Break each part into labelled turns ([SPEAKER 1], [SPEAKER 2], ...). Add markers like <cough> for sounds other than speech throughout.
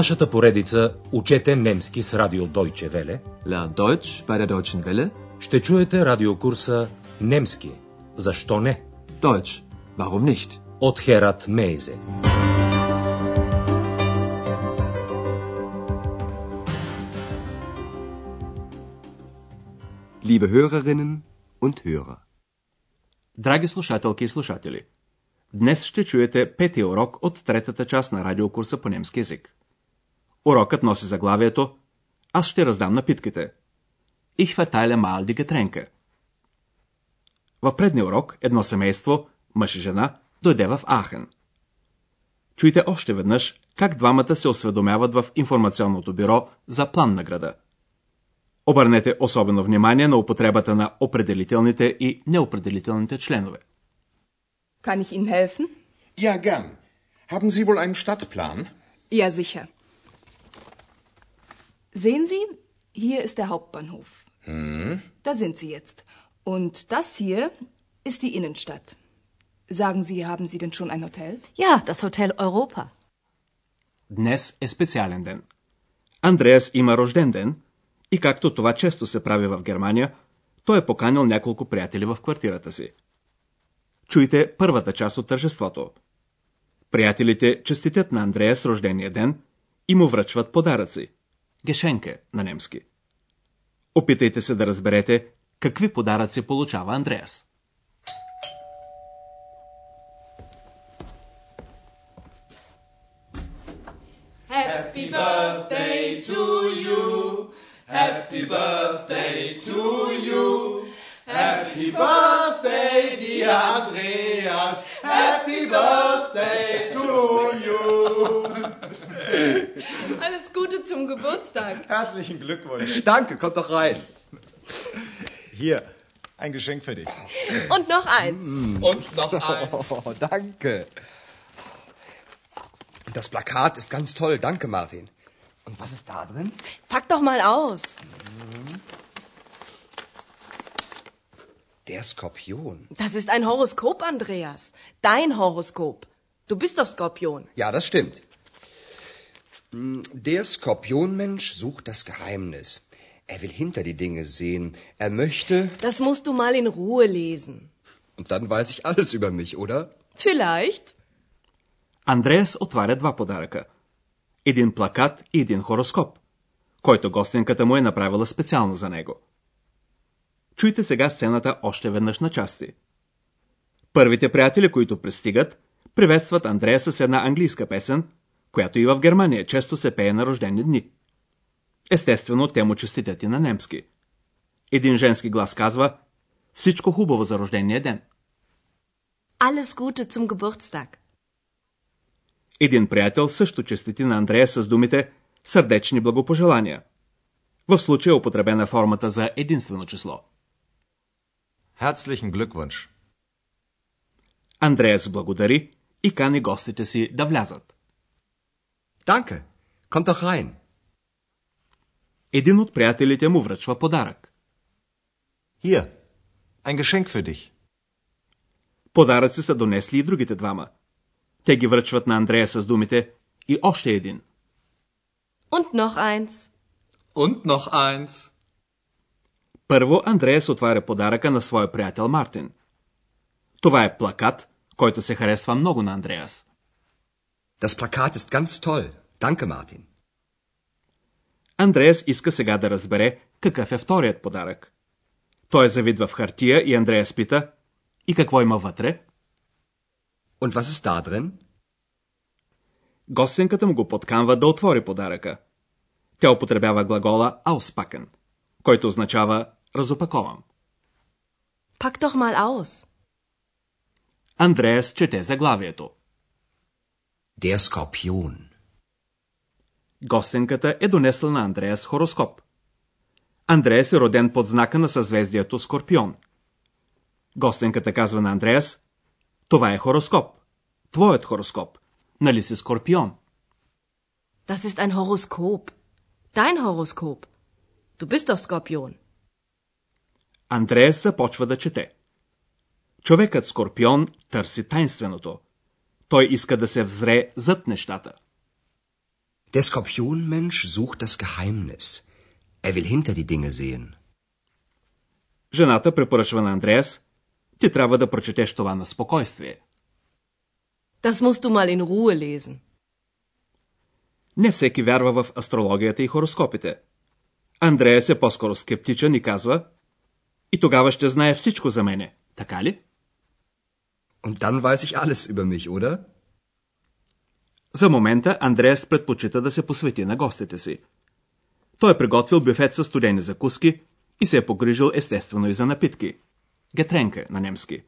[SPEAKER 1] нашата поредица Учете немски с радио Deutsche Welle
[SPEAKER 2] Lern Deutsch bei der Deutschen Welle.
[SPEAKER 1] ще чуете радиокурса Немски. Защо не?
[SPEAKER 2] Deutsch. Warum nicht?
[SPEAKER 1] От Херат Мейзе.
[SPEAKER 2] Liebe Hörerinnen und Hörer.
[SPEAKER 3] Драги слушателки и слушатели, днес ще чуете петия урок от третата част на радиокурса по немски язик. Урокът носи заглавието Аз ще раздам напитките. Ich verteile mal die Getränke. В предния урок едно семейство, мъж и жена, дойде в Ахен. Чуйте още веднъж как двамата се осведомяват в информационното бюро за план на града. Обърнете особено внимание на употребата на определителните и неопределителните членове.
[SPEAKER 4] Kann ich Ihnen helfen?
[SPEAKER 5] Ja, gern. Haben Sie wohl einen Stadtplan?
[SPEAKER 4] Ja, sicher. Sehen Sie, hier ist der Hauptbahnhof. Da sind Sie jetzt. Und das hier ist die Innenstadt. Sagen Sie, haben Sie denn schon ein Hotel?
[SPEAKER 6] Ja, das Hotel Europa.
[SPEAKER 3] Днес е специален ден. Андреас има рожден ден и както това често се прави в Германия, той е поканил няколко приятели в квартирата си. Чуйте първата част от тържеството. Приятелите честитят на Андрея с рождения ден и му връчват подаръци. Гешенке на немски. Опитайте се да разберете какви подаръци получава Андреас.
[SPEAKER 7] Happy birthday to you. Happy birthday to you. Happy birthday, dear Andreas. Happy birthday to you.
[SPEAKER 4] Geburtstag.
[SPEAKER 5] Herzlichen Glückwunsch. Danke, kommt doch rein. Hier, ein Geschenk für dich.
[SPEAKER 6] Und noch eins.
[SPEAKER 7] Und noch eins. <laughs>
[SPEAKER 8] Oh, danke. Das Plakat ist ganz toll. Danke, Martin. Und was ist da drin?
[SPEAKER 6] Pack doch mal aus.
[SPEAKER 8] Der Skorpion.
[SPEAKER 6] Das ist ein Horoskop, Andreas. Dein Horoskop. Du bist doch Skorpion.
[SPEAKER 8] Ja, das stimmt. Der Skorpionmensch sucht das Geheimnis. Er will hinter die Dinge sehen. Er möchte.
[SPEAKER 6] Das musst du mal in Ruhe lesen.
[SPEAKER 8] Und dann weiß ich alles über mich, oder?
[SPEAKER 6] Vielleicht.
[SPEAKER 3] Андреас отваря два подаръка. Един плакат и един хороскоп, който гостенката му е направила специално за него. Чуйте сега сцената още веднъж на части. Първите приятели, които пристигат, приветстват Андрея с една английска песен, която и в Германия често се пее на рождени дни. Естествено, те му честитят и на немски. Един женски глас казва Всичко хубаво за рождения ден.
[SPEAKER 6] Alles Gute zum Geburtstag.
[SPEAKER 3] Един приятел също честити на Андрея с думите сърдечни благопожелания. В случая е употребена формата за единствено число.
[SPEAKER 5] Herzlichen Glückwunsch.
[SPEAKER 3] Андреас благодари и кани гостите си да влязат.
[SPEAKER 8] Danke. Kommt doch rein.
[SPEAKER 3] Един от приятелите му връчва подарък.
[SPEAKER 5] Hier, ein Geschenk für dich.
[SPEAKER 3] Подаръци са донесли и другите двама. Те ги връчват на Андрея с думите и още един.
[SPEAKER 6] Und noch eins.
[SPEAKER 7] Und noch eins.
[SPEAKER 3] Първо Андреас отваря подаръка на своя приятел Мартин. Това е плакат, който се харесва много на Андреас.
[SPEAKER 8] Das Plakat ist ganz toll. Danke, Martin.
[SPEAKER 3] Андреас иска сега да разбере какъв е вторият подарък. Той е завид в хартия и Андреас пита и какво има вътре?
[SPEAKER 8] Und was ist da drin?
[SPEAKER 3] Гостенката му го подканва да отвори подаръка. Тя употребява глагола auspacken, който означава разопакован.
[SPEAKER 6] Pack doch mal aus.
[SPEAKER 3] Андреас чете заглавието.
[SPEAKER 8] Der Skorpion.
[SPEAKER 3] Гостенката е донесла на Андреас хороскоп. Андреас е роден под знака на съзвездието Скорпион. Гостенката казва на Андреас, това е хороскоп. Твоят хороскоп. Нали си Скорпион?
[SPEAKER 6] Das ist ein Horoskop. Dein Horoskop. Du bist doch Skorpion.
[SPEAKER 3] Андреас започва да чете. Човекът Скорпион търси тайнственото. Той иска да се взре зад нещата.
[SPEAKER 8] Der Skorpionmensch sucht das Geheimnis. Er will hinter die Dinge sehen.
[SPEAKER 3] Жената препоръчва на Андреас, ти трябва да прочетеш това на спокойствие.
[SPEAKER 6] Das musst du mal in Ruhe lesen.
[SPEAKER 3] Не всеки вярва в астрологията и хороскопите. Андреас е по-скоро скептичен и казва, и тогава ще знае всичко за мене, така ли?
[SPEAKER 8] Und dann weiß ich alles über mich, oder?
[SPEAKER 3] За момента Андреас предпочита да се посвети на гостите си. Той е приготвил бюфет със студени закуски и се е погрижил естествено и за напитки. Гетренка на немски.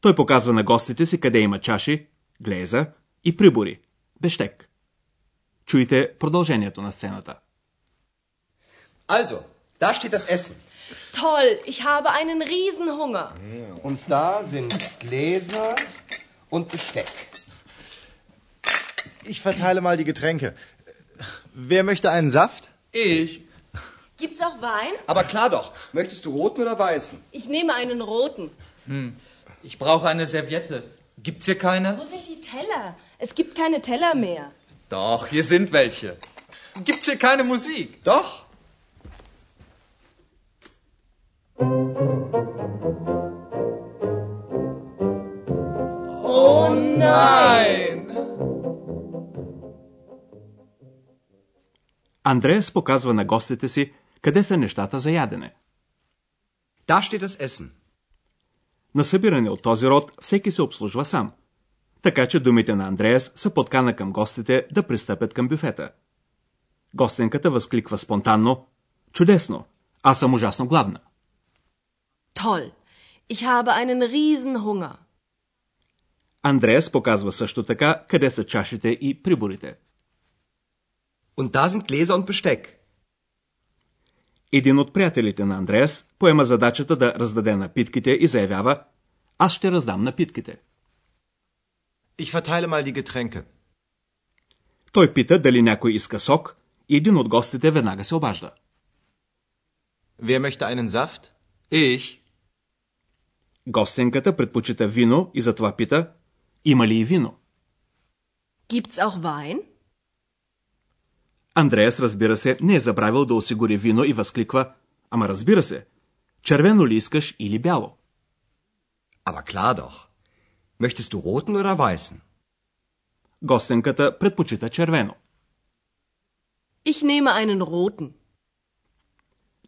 [SPEAKER 3] Той показва на гостите си къде има чаши, глеза и прибори, бештек. Чуйте продължението на сцената.
[SPEAKER 8] Also, da steht das Essen.
[SPEAKER 6] Toll, ich habe einen Riesenhunger.
[SPEAKER 8] Und da sind Gläser und Besteck.
[SPEAKER 5] Ich verteile mal die Getränke. Wer möchte einen Saft?
[SPEAKER 7] Ich.
[SPEAKER 6] Gibt's auch Wein?
[SPEAKER 8] Aber klar doch. Möchtest du roten oder weißen?
[SPEAKER 6] Ich nehme einen roten.
[SPEAKER 7] Ich brauche eine Serviette. Gibt's hier keine?
[SPEAKER 6] Wo sind die Teller? Es gibt keine Teller mehr.
[SPEAKER 7] Doch, hier sind welche. Gibt's hier keine Musik?
[SPEAKER 8] Doch.
[SPEAKER 7] Nein!
[SPEAKER 3] Андреас показва на гостите си къде са нещата за ядене.
[SPEAKER 8] Da steht das Essen.
[SPEAKER 3] На събиране от този род всеки се обслужва сам. Така че думите на Андреас са подкана към гостите да пристъпят към бюфета. Гостенката възкликва спонтанно Чудесно! Аз съм ужасно гладна.
[SPEAKER 6] Toll, ich habe einen Riesenhunger.
[SPEAKER 3] Андреас показва също така къде са чашите и приборите.
[SPEAKER 8] Und da sind Gläser und Besteck.
[SPEAKER 3] Един от приятелите на Андреас поема задачата да раздаде напитките и заявява Аз ще раздам напитките.
[SPEAKER 5] Ich verteile mal die Getränke.
[SPEAKER 3] Той пита дали някой иска сок и един от гостите веднага се обажда.
[SPEAKER 5] Wer möchte einen Saft?
[SPEAKER 7] Ich.
[SPEAKER 3] Гостенката предпочита вино и затова пита Има ли и вино?
[SPEAKER 6] Gibt's auch Wein?
[SPEAKER 3] Андреас, разбира се, не е забравил да осигури вино и възкликва Ама разбира се, червено ли искаш или бяло?
[SPEAKER 8] Aber klar doch. Möchtest du roten oder weißen?
[SPEAKER 3] Гостенката предпочита червено.
[SPEAKER 6] Ich nehme einen roten.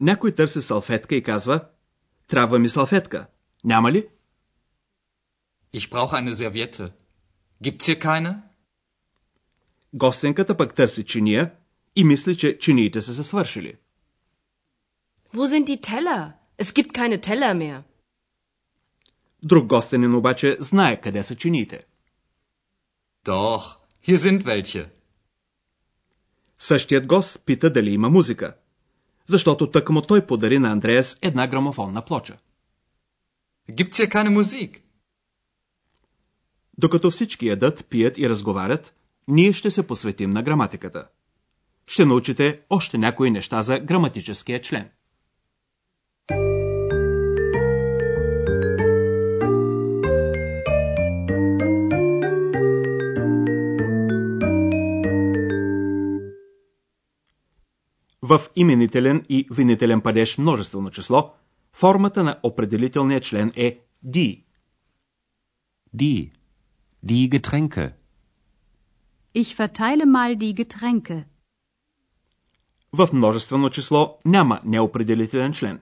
[SPEAKER 3] Някой търси салфетка и казва Трябва ми салфетка. Няма ли?
[SPEAKER 7] Ich brauche eine Serviette. Gibt's hier keine?
[SPEAKER 3] Гостенката пък търси чиния и мисли, че чиниите са се свършили.
[SPEAKER 6] Wo sind die Teller? Es gibt keine Teller mehr.
[SPEAKER 3] Друг гостенин обаче знае къде са чиниите.
[SPEAKER 7] Doch, hier sind welche.
[SPEAKER 3] Същият гост пита дали има музика, защото тъкмо той подари на Андреас една грамофонна плоча.
[SPEAKER 7] Gibt's hier keine Musik?
[SPEAKER 3] Докато всички ядат, пият и разговарят, ние ще се посветим на граматиката. Ще научите още някои неща за граматическия член. В именителен и винителен падеж множествено число, формата на определителния член е die.
[SPEAKER 1] Die. Die Getränke.
[SPEAKER 9] Ich verteile mal die Getränke.
[SPEAKER 3] В множествено число няма неопределителен член.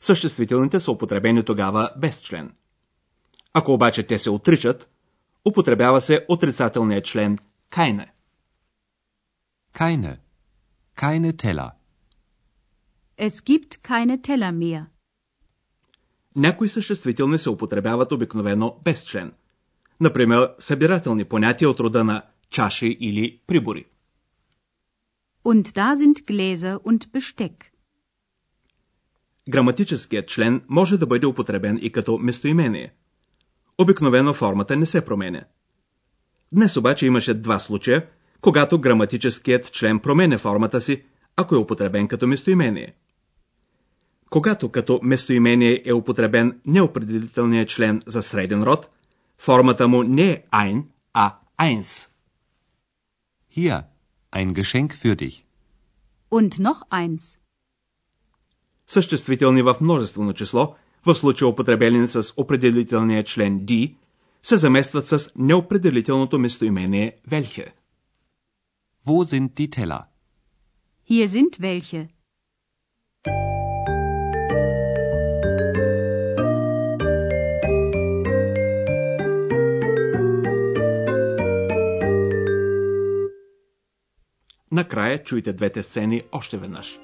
[SPEAKER 3] Съществителните са употребени тогава без член. Ако обаче те се отричат, употребява се отрицателният член keine.
[SPEAKER 1] Keine. Keine Teller.
[SPEAKER 9] Es gibt keine Teller mehr.
[SPEAKER 3] Някои съществителни се употребяват обикновено без член. Например, събирателни понятия от рода на чаши или прибори.
[SPEAKER 9] Und da sind Gläser und Besteck.
[SPEAKER 3] Граматическият член може да бъде употребен и като местоимение. Обикновено формата не се променя. Днес обаче имаше два случая, когато граматическият член променя формата си, ако е употребен като местоимение. Когато като местоимение е употребен неопределителният член за среден род, формата му не е ein, а eins.
[SPEAKER 1] Hier. Ein Geschenk für dich.
[SPEAKER 9] Und noch eins.
[SPEAKER 3] Съществителни в множествено число, в случая употребени с определителния член die, се заместват с неопределителното местоимение welche.
[SPEAKER 1] Wo sind die Teller?
[SPEAKER 9] Hier sind welche.
[SPEAKER 3] Накрая чуйте двете сцени още веднъж.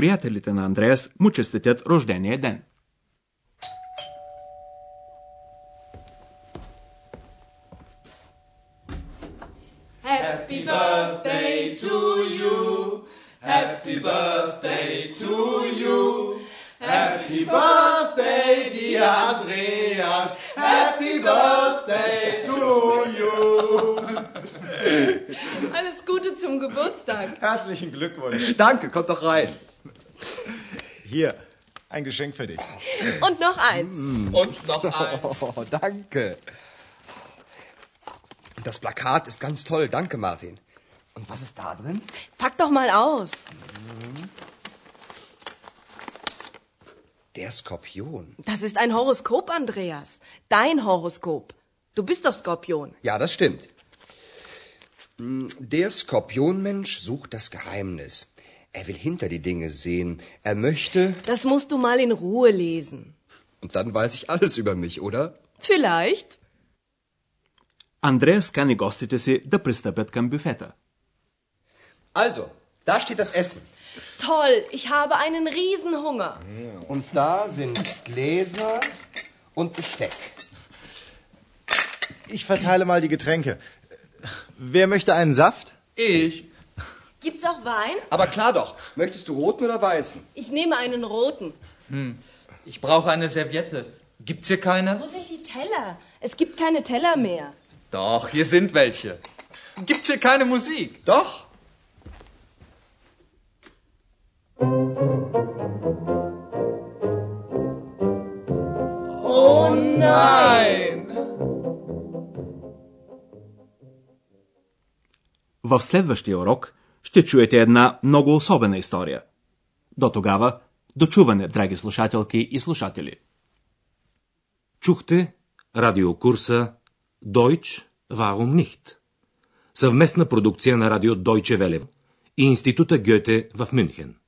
[SPEAKER 3] Приятелите на Андреас му честитят рождения ден.
[SPEAKER 10] Happy birthday to you. Happy birthday to you. Happy birthday, dear Andreas. Happy birthday to you.
[SPEAKER 6] Alles Gute zum Geburtstag.
[SPEAKER 5] Herzlichen Glückwunsch. Danke, kommt doch rein. Hier, ein Geschenk für dich.
[SPEAKER 6] Und noch eins.
[SPEAKER 7] Und noch eins. <laughs>
[SPEAKER 8] Oh, danke. Das Plakat ist ganz toll. Danke, Martin. Und was ist da drin?
[SPEAKER 6] Pack doch mal aus.
[SPEAKER 8] Der Skorpion.
[SPEAKER 6] Das ist ein Horoskop, Andreas. Dein Horoskop. Du bist doch Skorpion.
[SPEAKER 8] Ja, das stimmt. Hm, Der Skorpionmensch sucht das Geheimnis. Er will hinter die Dinge sehen. Er möchte.
[SPEAKER 6] Das musst du mal in Ruhe lesen.
[SPEAKER 8] Und dann weiß ich alles über mich, oder?
[SPEAKER 6] Vielleicht.
[SPEAKER 3] Andreas kani gostite si da pristapet kam büfeta.
[SPEAKER 8] Also, da steht das Essen.
[SPEAKER 6] Toll, ich habe einen Riesenhunger.
[SPEAKER 8] Und da sind Gläser und Besteck.
[SPEAKER 5] Ich verteile mal die Getränke. Wer möchte einen Saft?
[SPEAKER 7] Ich.
[SPEAKER 6] Gibt's auch Wein?
[SPEAKER 8] Aber klar doch. Möchtest du roten oder weißen?
[SPEAKER 6] Ich nehme einen roten.
[SPEAKER 7] Ich brauche eine Serviette. Gibt's hier keine?
[SPEAKER 6] Wo sind die Teller? Es gibt keine Teller mehr.
[SPEAKER 7] Doch, hier sind welche. Gibt's hier keine Musik?
[SPEAKER 8] Doch.
[SPEAKER 10] Oh nein!
[SPEAKER 3] В следващия урок ще чуете една много особена история. До тогава, дочуване, драги слушателки и слушатели.
[SPEAKER 1] Чухте радиокурса Deutsch, warum nicht? Съвместна продукция на радио Deutsche Welle и Института Гьоте в Мюнхен.